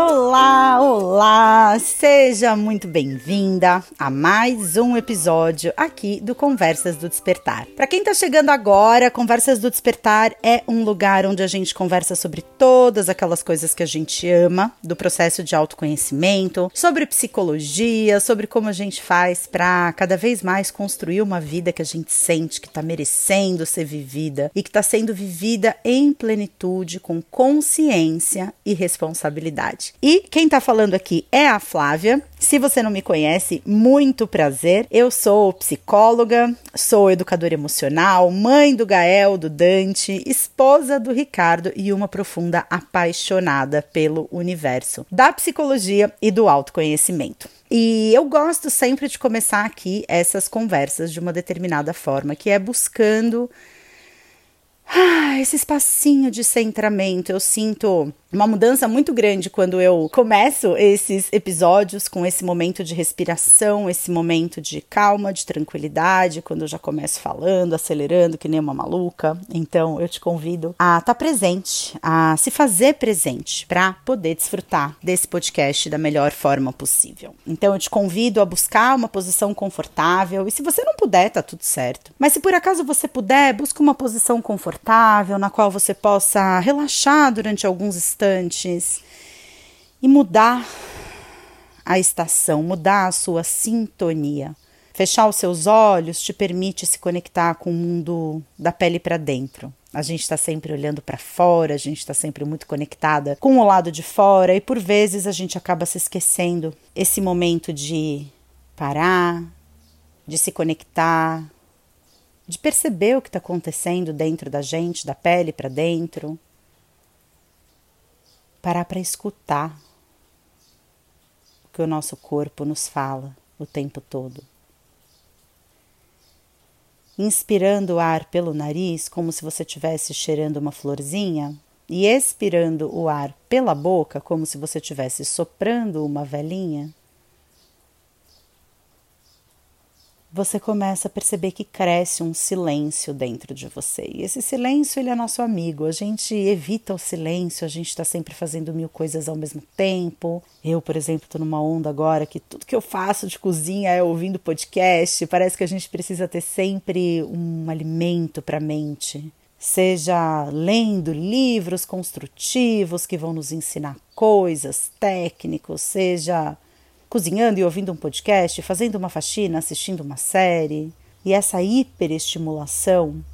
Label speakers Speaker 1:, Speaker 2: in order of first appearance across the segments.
Speaker 1: Olá, olá! Seja muito bem-vinda a mais um episódio aqui do Conversas do Despertar. Para quem tá chegando agora, Conversas do Despertar é um lugar onde a gente conversa sobre todas aquelas coisas que a gente ama, do processo de autoconhecimento, sobre psicologia, sobre como a gente faz para cada vez mais construir uma vida que a gente sente que tá merecendo ser vivida e que tá sendo vivida em plenitude, com consciência e responsabilidade. E quem está falando aqui é a Flávia. Se você não me conhece, muito prazer. Eu sou psicóloga, sou educadora emocional, mãe do Gael, do Dante, esposa do Ricardo e uma profunda apaixonada pelo universo da psicologia e do autoconhecimento. E eu gosto sempre de começar aqui essas conversas de uma determinada forma, que é buscando ah, esse espacinho de centramento. Eu sinto uma mudança muito grande quando eu começo esses episódios com esse momento de respiração, esse momento de calma, de tranquilidade, quando eu já começo falando, acelerando que nem uma maluca. Então eu te convido a estar tá presente, a se fazer presente para poder desfrutar desse podcast da melhor forma possível. Então eu te convido a buscar uma posição confortável e se você não puder, tá tudo certo. Mas se por acaso você puder, busque uma posição confortável na qual você possa relaxar durante alguns instantes instantes e mudar a estação, mudar a sua sintonia. Fechar os seus olhos te permite se conectar com o mundo da pele para dentro. A gente está sempre olhando para fora, a gente está sempre muito conectada com o lado de fora e por vezes a gente acaba se esquecendo esse momento de parar, de se conectar, de perceber o que está acontecendo dentro da gente, da pele para dentro parar para escutar o que o nosso corpo nos fala o tempo todo. Inspirando o ar pelo nariz, como se você estivesse cheirando uma florzinha, e expirando o ar pela boca, como se você estivesse soprando uma velinha. Você começa a perceber que cresce um silêncio dentro de você. E esse silêncio, ele é nosso amigo. A gente evita o silêncio, a gente está sempre fazendo mil coisas ao mesmo tempo. Eu, por exemplo, estou numa onda agora que tudo que eu faço de cozinha é ouvindo podcast. Parece que a gente precisa ter sempre um alimento para a mente. Seja lendo livros construtivos que vão nos ensinar coisas, técnicos, seja cozinhando e ouvindo um podcast, fazendo uma faxina, assistindo uma série. E essa hiperestimulação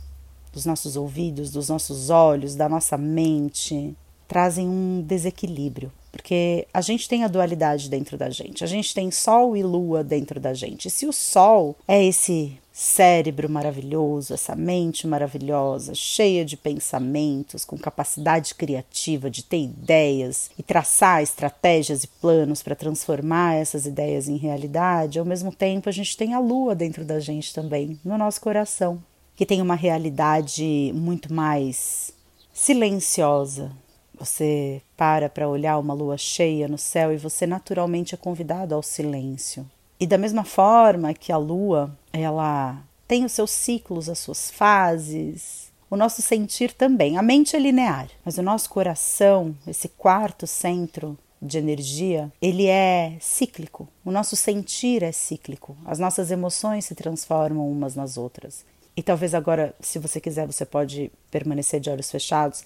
Speaker 1: dos nossos ouvidos, dos nossos olhos, da nossa mente, trazem um desequilíbrio. Porque a gente tem a dualidade dentro da gente, a gente tem sol e lua dentro da gente. Se o sol é esse cérebro maravilhoso, essa mente maravilhosa, cheia de pensamentos, com capacidade criativa de ter ideias e traçar estratégias e planos para transformar essas ideias em realidade, ao mesmo tempo a gente tem a lua dentro da gente também, no nosso coração, que tem uma realidade muito mais silenciosa. Você para para olhar uma lua cheia no céu e você naturalmente é convidado ao silêncio. E da mesma forma que a lua, ela tem os seus ciclos, as suas fases, o nosso sentir também. A mente é linear, mas o nosso coração, esse quarto centro de energia, ele é cíclico. O nosso sentir é cíclico. As nossas emoções se transformam umas nas outras. E talvez agora, se você quiser, você pode permanecer de olhos fechados.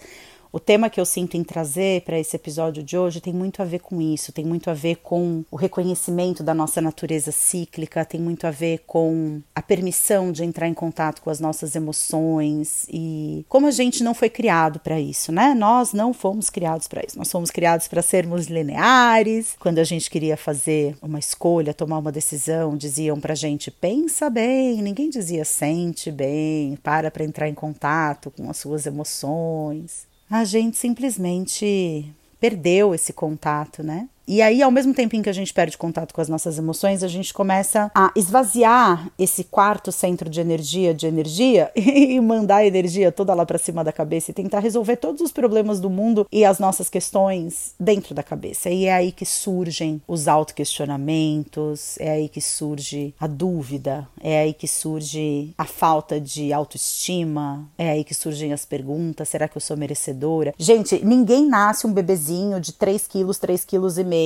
Speaker 1: O tema que eu sinto em trazer para esse episódio de hoje tem muito a ver com isso, tem muito a ver com o reconhecimento da nossa natureza cíclica, tem muito a ver com a permissão de entrar em contato com as nossas emoções e como a gente não foi criado para isso, né? Nós não fomos criados para isso. Nós fomos criados para sermos lineares. Quando a gente queria fazer uma escolha, tomar uma decisão, diziam pra gente: pensa bem, ninguém dizia sente bem, para para entrar em contato com as suas emoções a gente simplesmente perdeu esse contato, né? E aí, ao mesmo tempo em que a gente perde contato com as nossas emoções, a gente começa a esvaziar esse quarto centro de energia de energia e mandar a energia toda lá para cima da cabeça e tentar resolver todos os problemas do mundo e as nossas questões dentro da cabeça. E é aí que surgem os autoquestionamentos, é aí que surge a dúvida, é aí que surge a falta de autoestima, é aí que surgem as perguntas: será que eu sou merecedora? Gente, ninguém nasce um bebezinho de 3 quilos, 3 quilos e meio,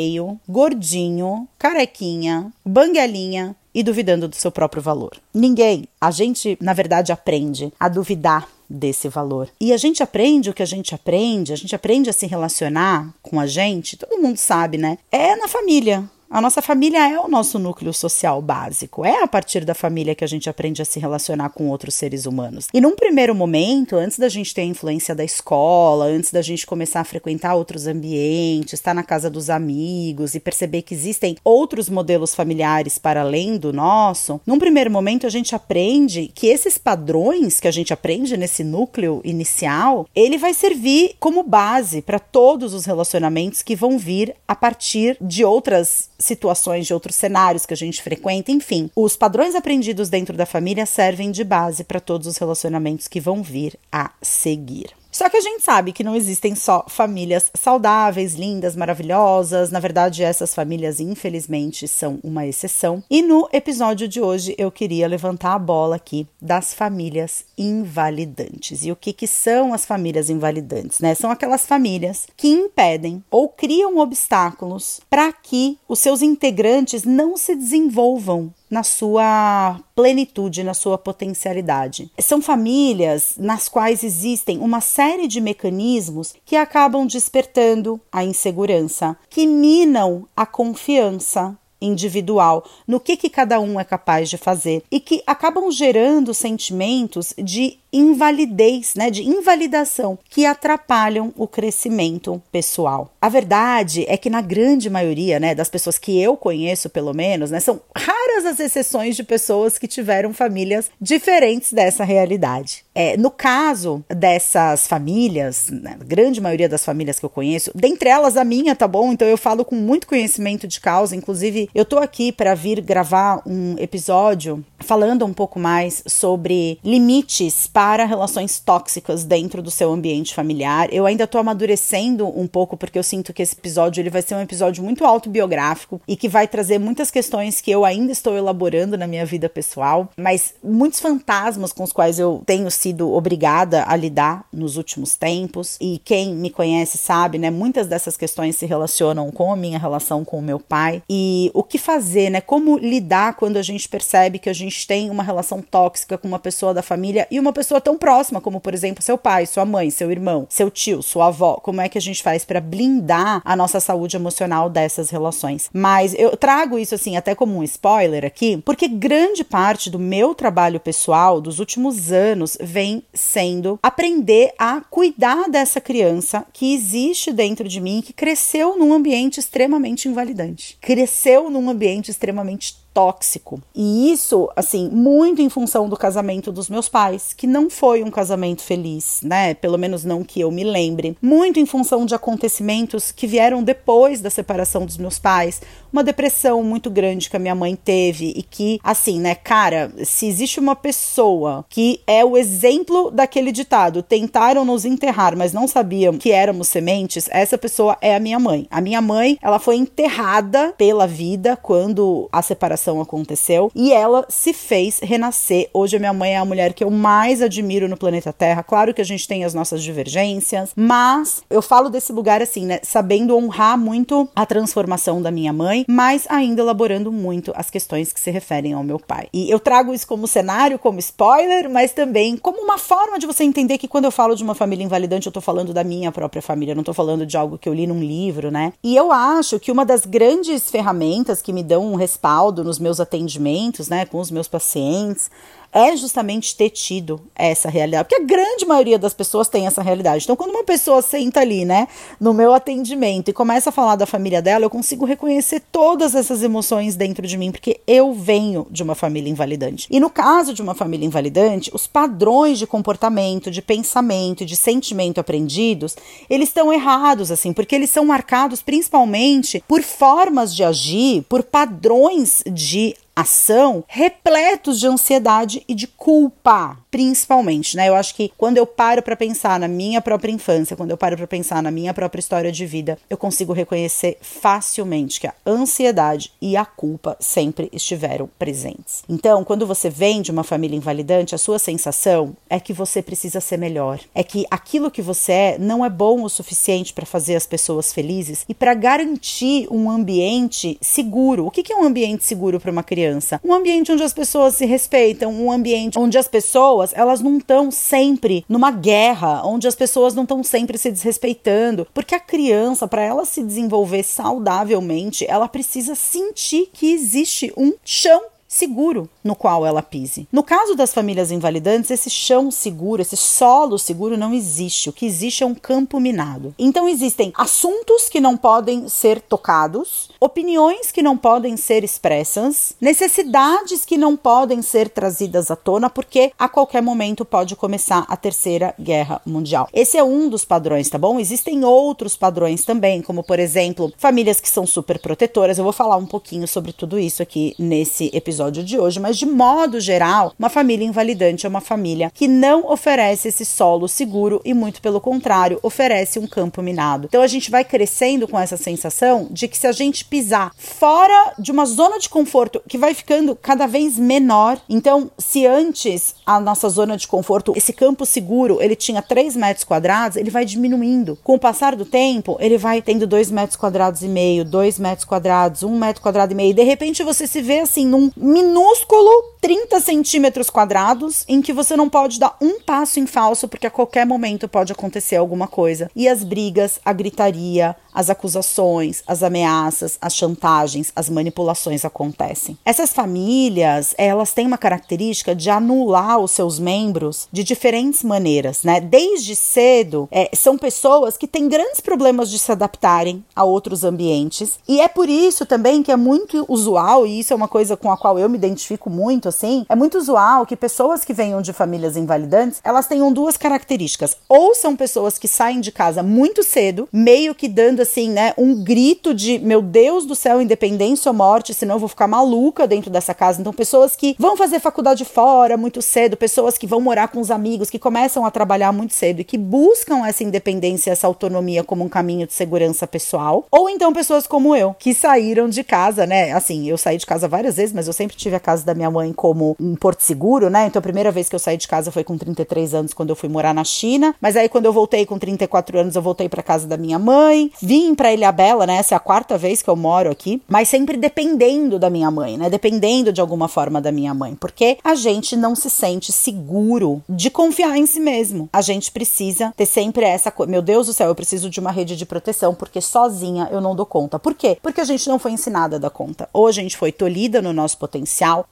Speaker 1: gordinho, carequinha, banguelinha, e duvidando do seu próprio valor. Ninguém. A gente, na verdade, aprende a duvidar desse valor. E a gente aprende o que a gente aprende, a gente aprende a se relacionar com a gente, todo mundo sabe, né? É na família. A nossa família é o nosso núcleo social básico. É a partir da família que a gente aprende a se relacionar com outros seres humanos. E num primeiro momento, antes da gente ter a influência da escola, antes da gente começar a frequentar outros ambientes, estar na casa dos amigos e perceber que existem outros modelos familiares para além do nosso, num primeiro momento a gente aprende que esses padrões que a gente aprende nesse núcleo inicial, ele vai servir como base para todos os relacionamentos que vão vir a partir de outras situações, de outros cenários que a gente frequenta, enfim. Os padrões aprendidos dentro da família servem de base para todos os relacionamentos que vão vir a seguir. Só que a gente sabe que não existem só famílias saudáveis, lindas, maravilhosas. Na verdade, essas famílias, infelizmente, são uma exceção. E no episódio de hoje eu queria levantar a bola aqui das famílias invalidantes. E o que, que são as famílias invalidantes? Né? São aquelas famílias que impedem ou criam obstáculos para que os seus integrantes não se desenvolvam na sua plenitude, na sua potencialidade. São famílias nas quais existem uma série de mecanismos que acabam despertando a insegurança, que minam a confiança individual no que, que cada um é capaz de fazer e que acabam gerando sentimentos de invalidez, né, de invalidação, que atrapalham o crescimento pessoal. A verdade é que na grande maioria, né, das pessoas que eu conheço, pelo menos, né, são raras as exceções de pessoas que tiveram famílias diferentes dessa realidade. É, no caso dessas famílias, né, grande maioria das famílias que eu conheço, dentre elas a minha, tá bom? Então eu falo com muito conhecimento de causa, inclusive eu tô aqui para vir gravar um episódio falando um pouco mais sobre limites para relações tóxicas dentro do seu ambiente familiar. Eu ainda tô amadurecendo um pouco porque eu sinto que esse episódio ele vai ser um episódio muito autobiográfico e que vai trazer muitas questões que eu ainda estou elaborando na minha vida pessoal, mas muitos fantasmas com os quais eu tenho sido obrigada a lidar nos últimos tempos. E quem me conhece sabe, né, muitas dessas questões se relacionam com a minha relação com o meu pai e o que fazer, né? Como lidar quando a gente percebe que a gente tem uma relação tóxica com uma pessoa da família e uma pessoa tão próxima, como por exemplo seu pai, sua mãe, seu irmão, seu tio, sua avó, como é que a gente faz para blindar a nossa saúde emocional dessas relações? Mas eu trago isso assim até como um spoiler aqui, porque grande parte do meu trabalho pessoal dos últimos anos vem sendo aprender a cuidar dessa criança que existe dentro de mim, que cresceu num ambiente extremamente invalidante, cresceu num ambiente extremamente tóxico. E isso, assim, muito em função do casamento dos meus pais, que não foi um casamento feliz, né? Pelo menos não que eu me lembre. Muito em função de acontecimentos que vieram depois da separação dos meus pais, uma depressão muito grande que a minha mãe teve e que, assim, né, cara, se existe uma pessoa que é o exemplo daquele ditado, tentaram nos enterrar, mas não sabiam que éramos sementes, essa pessoa é a minha mãe. A minha mãe, ela foi enterrada pela vida quando a separação aconteceu e ela se fez renascer. Hoje a minha mãe é a mulher que eu mais admiro no planeta Terra. Claro que a gente tem as nossas divergências, mas eu falo desse lugar assim, né, sabendo honrar muito a transformação da minha mas ainda elaborando muito as questões que se referem ao meu pai. E eu trago isso como cenário, como spoiler, mas também como uma forma de você entender que quando eu falo de uma família invalidante, eu tô falando da minha própria família, não tô falando de algo que eu li num livro, né? E eu acho que uma das grandes ferramentas que me dão um respaldo nos meus atendimentos, né, com os meus pacientes, é justamente ter tido essa realidade, porque a grande maioria das pessoas tem essa realidade. Então, quando uma pessoa senta ali, né, no meu atendimento e começa a falar da família dela, eu consigo reconhecer todas essas emoções dentro de mim, porque eu venho de uma família invalidante. E no caso de uma família invalidante, os padrões de comportamento, de pensamento, de sentimento aprendidos, eles estão errados, assim, porque eles são marcados principalmente por formas de agir, por padrões de ação repletos de ansiedade e de culpa, principalmente, né? Eu acho que quando eu paro para pensar na minha própria infância, quando eu paro para pensar na minha própria história de vida, eu consigo reconhecer facilmente que a ansiedade e a culpa sempre estiveram presentes. Então, quando você vem de uma família invalidante, a sua sensação é que você precisa ser melhor, é que aquilo que você é não é bom o suficiente para fazer as pessoas felizes e para garantir um ambiente seguro. O que é um ambiente seguro para uma criança? Criança. Um ambiente onde as pessoas se respeitam, um ambiente onde as pessoas, elas não estão sempre numa guerra, onde as pessoas não estão sempre se desrespeitando, porque a criança, para ela se desenvolver saudavelmente, ela precisa sentir que existe um chão seguro no qual ela pise. No caso das famílias invalidantes, esse chão seguro, esse solo seguro não existe. O que existe é um campo minado. Então existem assuntos que não podem ser tocados, opiniões que não podem ser expressas, necessidades que não podem ser trazidas à tona, porque a qualquer momento pode começar a terceira guerra mundial. Esse é um dos padrões, tá bom? Existem outros padrões também, como por exemplo, famílias que são super protetoras. Eu vou falar um pouquinho sobre tudo isso aqui nesse episódio episódio de hoje, mas de modo geral, uma família invalidante é uma família que não oferece esse solo seguro e, muito pelo contrário, oferece um campo minado. Então a gente vai crescendo com essa sensação de que se a gente pisar fora de uma zona de conforto que vai ficando cada vez menor, então se antes a nossa zona de conforto, esse campo seguro, ele tinha 3 metros quadrados, ele vai diminuindo. Com o passar do tempo, ele vai tendo 2 metros quadrados e meio, 2 metros quadrados, 1 um metro quadrado e meio. E de repente você se vê assim num minúsculo 30 centímetros quadrados em que você não pode dar um passo em falso porque a qualquer momento pode acontecer alguma coisa. E as brigas, a gritaria, as acusações, as ameaças, as chantagens, as manipulações acontecem. Essas famílias, elas têm uma característica de anular os seus membros de diferentes maneiras, né? Desde cedo, é, são pessoas que têm grandes problemas de se adaptarem a outros ambientes e é por isso também que é muito usual e isso é uma coisa com a qual eu me identifico muito, assim, é muito usual que pessoas que venham de famílias invalidantes, elas tenham duas características. Ou são pessoas que saem de casa muito cedo, meio que dando assim, né, um grito de meu Deus do céu, independência ou morte, senão eu vou ficar maluca dentro dessa casa. Então, pessoas que vão fazer faculdade fora muito cedo, pessoas que vão morar com os amigos, que começam a trabalhar muito cedo e que buscam essa independência, essa autonomia como um caminho de segurança pessoal. Ou então pessoas como eu, que saíram de casa, né? Assim, eu saí de casa várias vezes, mas eu sempre tive a casa da minha mãe como um porto seguro, né? Então, a primeira vez que eu saí de casa foi com 33 anos, quando eu fui morar na China. Mas aí, quando eu voltei com 34 anos, eu voltei para casa da minha mãe. Vim para Ilha Bela, né? Essa é a quarta vez que eu moro aqui, mas sempre dependendo da minha mãe, né? Dependendo de alguma forma da minha mãe, porque a gente não se sente seguro de confiar em si mesmo. A gente precisa ter sempre essa coisa. Meu Deus do céu, eu preciso de uma rede de proteção, porque sozinha eu não dou conta. Por quê? Porque a gente não foi ensinada a dar conta. Ou a gente foi tolhida no nosso potencial,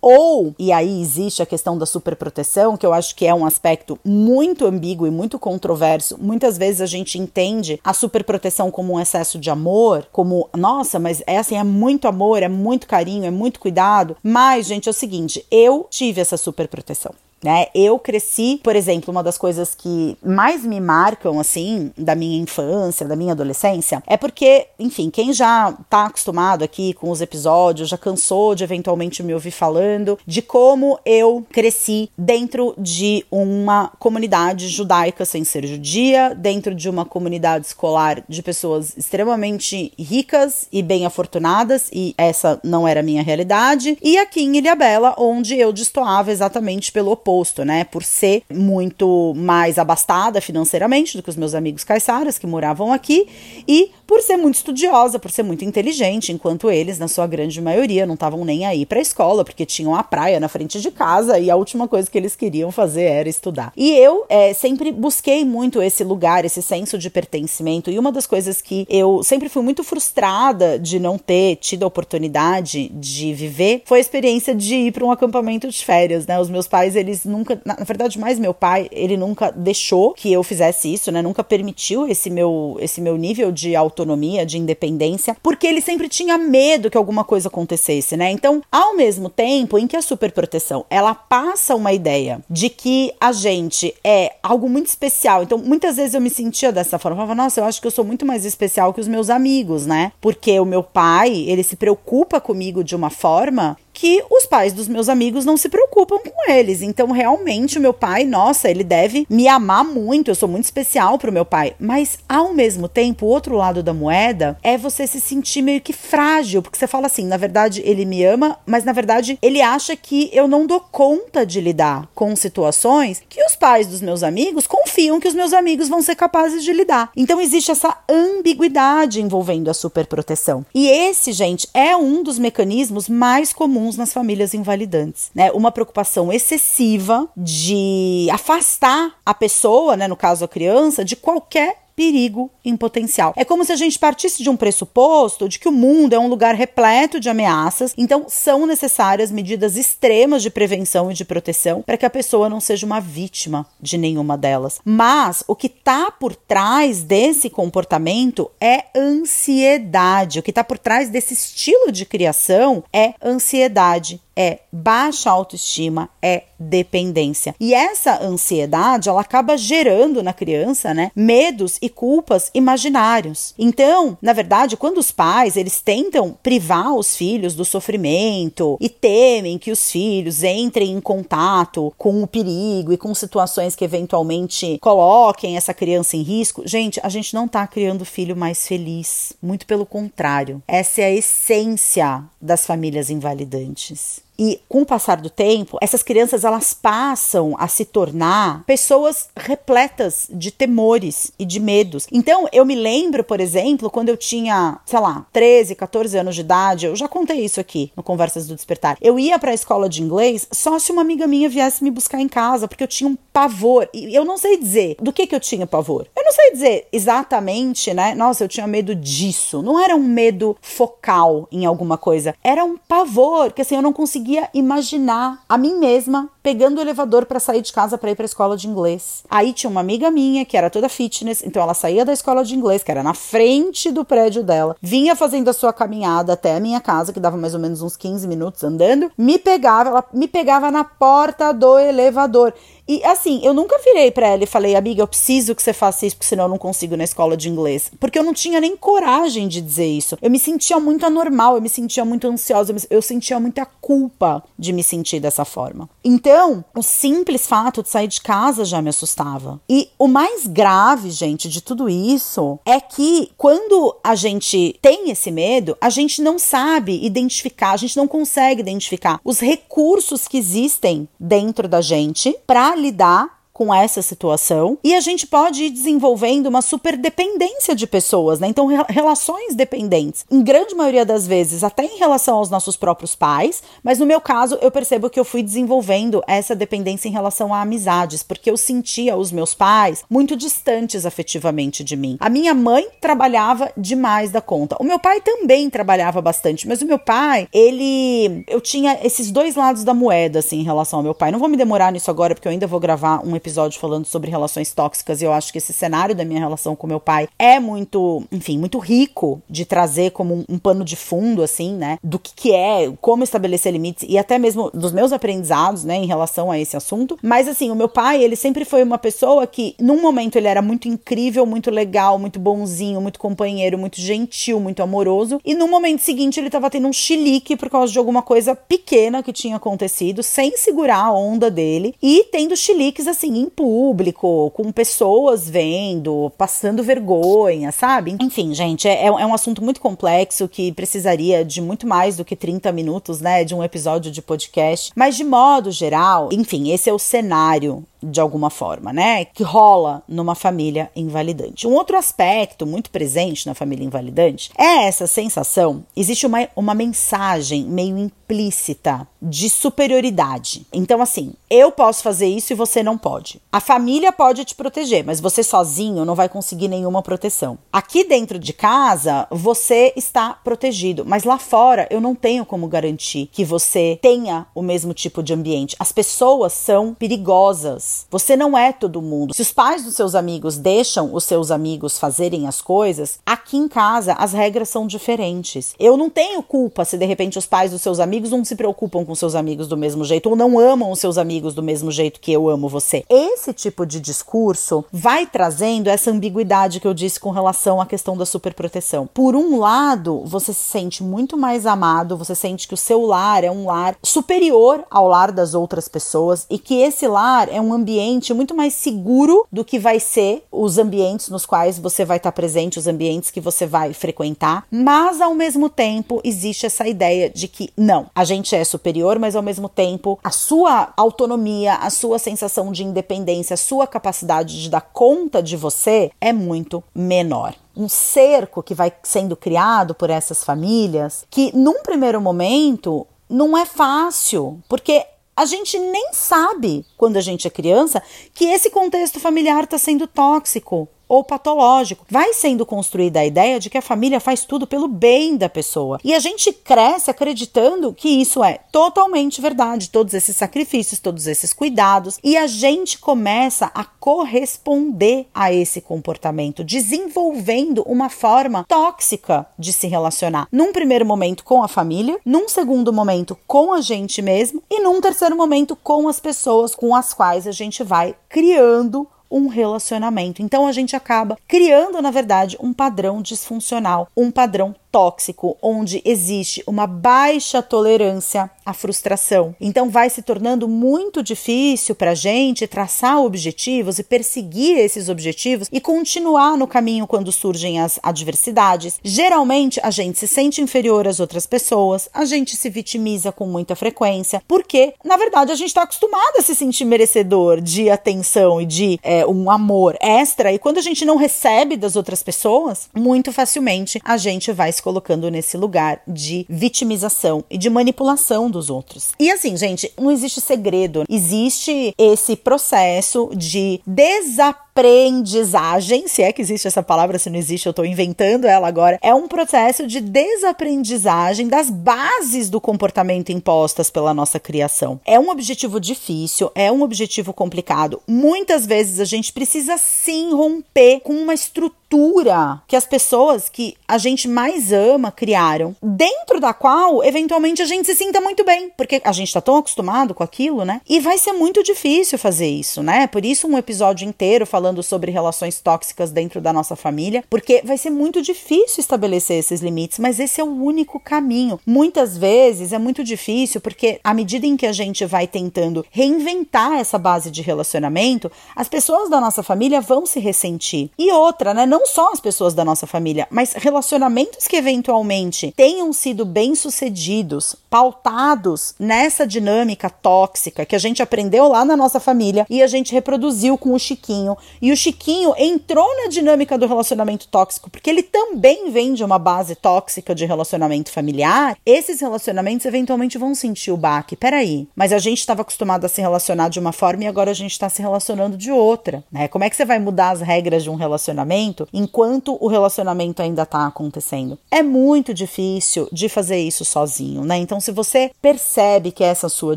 Speaker 1: ou, e aí existe a questão da superproteção, que eu acho que é um aspecto muito ambíguo e muito controverso. Muitas vezes a gente entende a superproteção como um excesso de amor, como, nossa, mas é assim, é muito amor, é muito carinho, é muito cuidado. Mas, gente, é o seguinte, eu tive essa super proteção. Né? Eu cresci, por exemplo, uma das coisas que mais me marcam, assim, da minha infância, da minha adolescência, é porque, enfim, quem já tá acostumado aqui com os episódios, já cansou de eventualmente me ouvir falando de como eu cresci dentro de uma comunidade judaica sem ser judia, dentro de uma comunidade escolar de pessoas extremamente ricas e bem afortunadas, e essa não era a minha realidade, e aqui em Ilhabela, onde eu destoava exatamente pelo oposto oposto, né? Por ser muito mais abastada financeiramente do que os meus amigos caiçaras que moravam aqui e por ser muito estudiosa, por ser muito inteligente, enquanto eles, na sua grande maioria, não estavam nem aí para a escola, porque tinham a praia na frente de casa e a última coisa que eles queriam fazer era estudar. E eu é, sempre busquei muito esse lugar, esse senso de pertencimento, e uma das coisas que eu sempre fui muito frustrada de não ter tido a oportunidade de viver foi a experiência de ir para um acampamento de férias, né? Os meus pais, eles nunca, na verdade, mais meu pai, ele nunca deixou que eu fizesse isso, né? Nunca permitiu esse meu, esse meu nível de autonomia autonomia, de independência, porque ele sempre tinha medo que alguma coisa acontecesse, né? Então, ao mesmo tempo em que a superproteção, ela passa uma ideia de que a gente é algo muito especial. Então, muitas vezes eu me sentia dessa forma, eu falava, nossa, eu acho que eu sou muito mais especial que os meus amigos, né? Porque o meu pai, ele se preocupa comigo de uma forma que os pais dos meus amigos não se preocupam com eles. Então, realmente, o meu pai, nossa, ele deve me amar muito. Eu sou muito especial pro meu pai. Mas, ao mesmo tempo, o outro lado da moeda é você se sentir meio que frágil, porque você fala assim: na verdade, ele me ama, mas na verdade, ele acha que eu não dou conta de lidar com situações que os pais dos meus amigos confiam que os meus amigos vão ser capazes de lidar. Então, existe essa ambiguidade envolvendo a superproteção. E esse, gente, é um dos mecanismos mais comuns comuns nas famílias invalidantes, né? Uma preocupação excessiva de afastar a pessoa, né, no caso a criança, de qualquer perigo em potencial. É como se a gente partisse de um pressuposto de que o mundo é um lugar repleto de ameaças, então são necessárias medidas extremas de prevenção e de proteção para que a pessoa não seja uma vítima de nenhuma delas. Mas o que está por trás desse comportamento é ansiedade. O que está por trás desse estilo de criação é ansiedade, é baixa autoestima, é dependência. E essa ansiedade, ela acaba gerando na criança, né, medos e culpas imaginários. Então, na verdade, quando os pais, eles tentam privar os filhos do sofrimento e temem que os filhos entrem em contato com o perigo e com situações que eventualmente coloquem essa criança em risco, gente, a gente não tá criando filho mais feliz, muito pelo contrário. Essa é a essência das famílias invalidantes. E com o passar do tempo, essas crianças elas passam a se tornar pessoas repletas de temores e de medos. Então, eu me lembro, por exemplo, quando eu tinha, sei lá, 13, 14 anos de idade, eu já contei isso aqui no Conversas do Despertar. Eu ia para a escola de inglês só se uma amiga minha viesse me buscar em casa, porque eu tinha um pavor. E eu não sei dizer do que que eu tinha pavor. Eu não sei dizer exatamente, né? Nossa, eu tinha medo disso. Não era um medo focal em alguma coisa. Era um pavor que assim eu não conseguia conseguia imaginar a mim mesma pegando o elevador para sair de casa para ir para a escola de inglês. Aí tinha uma amiga minha que era toda fitness, então ela saía da escola de inglês, que era na frente do prédio dela, vinha fazendo a sua caminhada até a minha casa, que dava mais ou menos uns 15 minutos andando, me pegava, ela me pegava na porta do elevador. E assim, eu nunca virei para ela e falei, amiga, eu preciso que você faça isso, porque senão eu não consigo na escola de inglês. Porque eu não tinha nem coragem de dizer isso. Eu me sentia muito anormal, eu me sentia muito ansiosa, eu sentia muita culpa de me sentir dessa forma. Então, o simples fato de sair de casa já me assustava. E o mais grave, gente, de tudo isso é que quando a gente tem esse medo, a gente não sabe identificar, a gente não consegue identificar os recursos que existem dentro da gente para lidar com essa situação e a gente pode ir desenvolvendo uma super dependência de pessoas, né? Então, relações dependentes, em grande maioria das vezes, até em relação aos nossos próprios pais, mas no meu caso, eu percebo que eu fui desenvolvendo essa dependência em relação a amizades, porque eu sentia os meus pais muito distantes afetivamente de mim. A minha mãe trabalhava demais da conta. O meu pai também trabalhava bastante, mas o meu pai, ele eu tinha esses dois lados da moeda assim em relação ao meu pai. Não vou me demorar nisso agora porque eu ainda vou gravar um episódio episódio falando sobre relações tóxicas e eu acho que esse cenário da minha relação com meu pai é muito, enfim, muito rico de trazer como um, um pano de fundo, assim, né? Do que, que é, como estabelecer limites e até mesmo dos meus aprendizados, né, em relação a esse assunto. Mas, assim, o meu pai, ele sempre foi uma pessoa que, num momento, ele era muito incrível, muito legal, muito bonzinho, muito companheiro, muito gentil, muito amoroso. E no momento seguinte, ele tava tendo um chilique por causa de alguma coisa pequena que tinha acontecido, sem segurar a onda dele e tendo chiliques, assim, assim, em público, com pessoas vendo, passando vergonha, sabe? Enfim, gente, é, é um assunto muito complexo que precisaria de muito mais do que 30 minutos, né, de um episódio de podcast. Mas de modo geral, enfim, esse é o cenário de alguma forma, né? Que rola numa família invalidante. Um outro aspecto muito presente na família invalidante é essa sensação. Existe uma, uma mensagem meio implícita de superioridade. Então, assim, eu posso fazer isso e você não pode. A família pode te proteger, mas você sozinho não vai conseguir nenhuma proteção. Aqui dentro de casa, você está protegido, mas lá fora eu não tenho como garantir que você tenha o mesmo tipo de ambiente. As pessoas são perigosas. Você não é todo mundo. Se os pais dos seus amigos deixam os seus amigos fazerem as coisas, aqui em casa as regras são diferentes. Eu não tenho culpa se de repente os pais dos seus amigos não se preocupam com seus amigos do mesmo jeito ou não amam os seus amigos do mesmo jeito que eu amo você. Esse tipo de discurso vai trazendo essa ambiguidade que eu disse com relação à questão da superproteção. Por um lado, você se sente muito mais amado, você sente que o seu lar é um lar superior ao lar das outras pessoas e que esse lar é um ambiente muito mais seguro do que vai ser os ambientes nos quais você vai estar presente, os ambientes que você vai frequentar, mas ao mesmo tempo existe essa ideia de que não, a gente é superior, mas ao mesmo tempo a sua autonomia, a sua sensação de independência, a sua capacidade de dar conta de você é muito menor. Um cerco que vai sendo criado por essas famílias, que num primeiro momento não é fácil, porque a gente nem sabe, quando a gente é criança, que esse contexto familiar está sendo tóxico ou patológico. Vai sendo construída a ideia de que a família faz tudo pelo bem da pessoa. E a gente cresce acreditando que isso é totalmente verdade, todos esses sacrifícios, todos esses cuidados, e a gente começa a corresponder a esse comportamento, desenvolvendo uma forma tóxica de se relacionar. Num primeiro momento com a família, num segundo momento com a gente mesmo e num terceiro momento com as pessoas com as quais a gente vai criando um relacionamento. Então a gente acaba criando, na verdade, um padrão disfuncional, um padrão tóxico, onde existe uma baixa tolerância à frustração. Então vai se tornando muito difícil para a gente traçar objetivos e perseguir esses objetivos e continuar no caminho quando surgem as adversidades. Geralmente a gente se sente inferior às outras pessoas, a gente se vitimiza com muita frequência, porque na verdade a gente está acostumado a se sentir merecedor de atenção e de é, um amor extra, e quando a gente não recebe das outras pessoas, muito facilmente a gente vai se colocando nesse lugar de vitimização e de manipulação dos outros. E assim, gente, não existe segredo, existe esse processo de desaprendizagem, se é que existe essa palavra, se não existe, eu estou inventando ela agora. É um processo de desaprendizagem das bases do comportamento impostas pela nossa criação. É um objetivo difícil, é um objetivo complicado. Muitas vezes a gente precisa sim romper com uma estrutura cultura que as pessoas que a gente mais ama criaram, dentro da qual eventualmente a gente se sinta muito bem, porque a gente tá tão acostumado com aquilo, né? E vai ser muito difícil fazer isso, né? Por isso um episódio inteiro falando sobre relações tóxicas dentro da nossa família, porque vai ser muito difícil estabelecer esses limites, mas esse é o único caminho. Muitas vezes é muito difícil porque à medida em que a gente vai tentando reinventar essa base de relacionamento, as pessoas da nossa família vão se ressentir. E outra, né? Não não só as pessoas da nossa família, mas relacionamentos que eventualmente tenham sido bem-sucedidos, pautados nessa dinâmica tóxica que a gente aprendeu lá na nossa família e a gente reproduziu com o Chiquinho. E o Chiquinho entrou na dinâmica do relacionamento tóxico porque ele também vem de uma base tóxica de relacionamento familiar. Esses relacionamentos eventualmente vão sentir o baque. Peraí, mas a gente estava acostumado a se relacionar de uma forma e agora a gente está se relacionando de outra, né? Como é que você vai mudar as regras de um relacionamento enquanto o relacionamento ainda está acontecendo. É muito difícil de fazer isso sozinho, né? Então, se você percebe que essa é a sua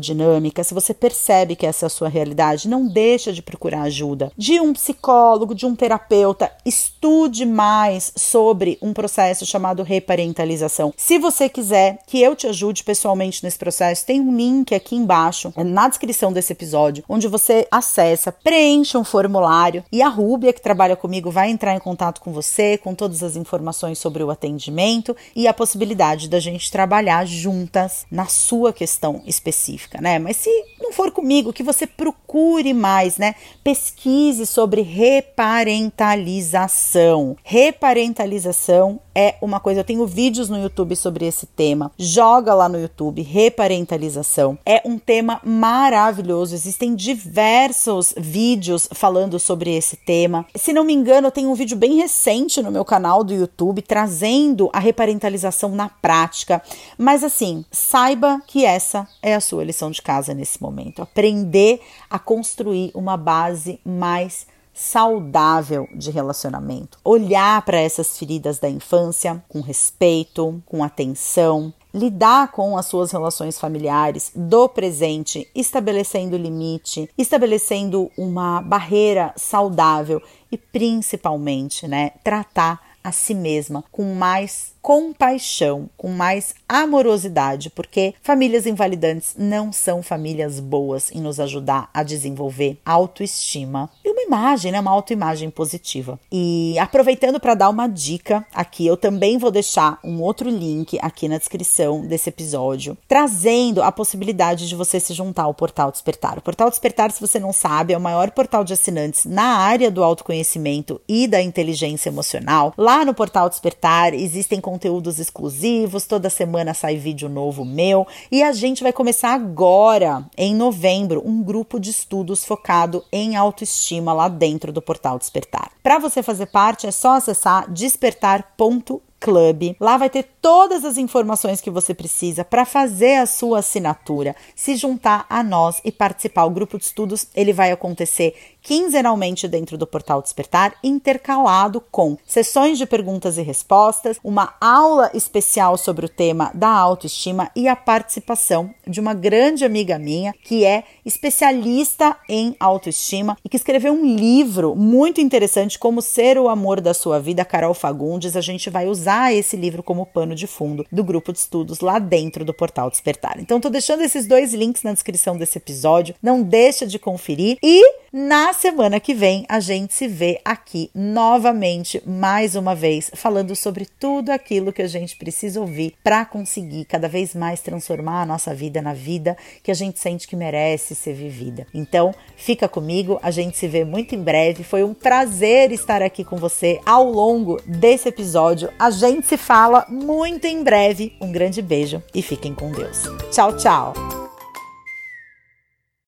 Speaker 1: dinâmica, se você percebe que essa é a sua realidade, não deixa de procurar ajuda de um psicólogo, de um terapeuta. Estude mais sobre um processo chamado reparentalização. Se você quiser que eu te ajude pessoalmente nesse processo, tem um link aqui embaixo, na descrição desse episódio, onde você acessa, preenche um formulário e a Rúbia, que trabalha comigo, vai entrar em contato contato com você, com todas as informações sobre o atendimento e a possibilidade da gente trabalhar juntas na sua questão específica, né? Mas se não for comigo, que você procure mais, né? Pesquise sobre reparentalização. Reparentalização é uma coisa, eu tenho vídeos no YouTube sobre esse tema. Joga lá no YouTube, reparentalização. É um tema maravilhoso. Existem diversos vídeos falando sobre esse tema. Se não me engano, eu tenho um vídeo bem recente no meu canal do YouTube trazendo a reparentalização na prática. Mas assim, saiba que essa é a sua lição de casa nesse momento. Aprender a construir uma base mais saudável de relacionamento. Olhar para essas feridas da infância com respeito, com atenção, lidar com as suas relações familiares do presente, estabelecendo limite, estabelecendo uma barreira saudável e principalmente, né, tratar a si mesma com mais compaixão, com mais amorosidade, porque famílias invalidantes não são famílias boas em nos ajudar a desenvolver autoestima e uma imagem, né, uma autoimagem positiva. E aproveitando para dar uma dica aqui, eu também vou deixar um outro link aqui na descrição desse episódio, trazendo a possibilidade de você se juntar ao Portal Despertar. O Portal Despertar, se você não sabe, é o maior portal de assinantes na área do autoconhecimento e da inteligência emocional. Lá no Portal Despertar existem conteúdos exclusivos, toda semana sai vídeo novo meu e a gente vai começar agora, em novembro, um grupo de estudos focado em autoestima lá dentro do Portal Despertar. Para você fazer parte é só acessar despertar.com Club. Lá vai ter todas as informações que você precisa para fazer a sua assinatura, se juntar a nós e participar. O grupo de estudos ele vai acontecer quinzenalmente dentro do Portal Despertar, intercalado com sessões de perguntas e respostas, uma aula especial sobre o tema da autoestima e a participação de uma grande amiga minha que é especialista em autoestima e que escreveu um livro muito interessante, Como Ser o Amor da Sua Vida, Carol Fagundes. A gente vai usar esse livro como pano de fundo do grupo de estudos lá dentro do Portal Despertar. Então, tô deixando esses dois links na descrição desse episódio. Não deixa de conferir e na semana que vem a gente se vê aqui novamente, mais uma vez, falando sobre tudo aquilo que a gente precisa ouvir para conseguir cada vez mais transformar a nossa vida na vida que a gente sente que merece ser vivida. Então, fica comigo, a gente se vê muito em breve. Foi um prazer estar aqui com você ao longo desse episódio. A gente se fala muito em breve. Um grande beijo e fiquem com Deus. Tchau, tchau.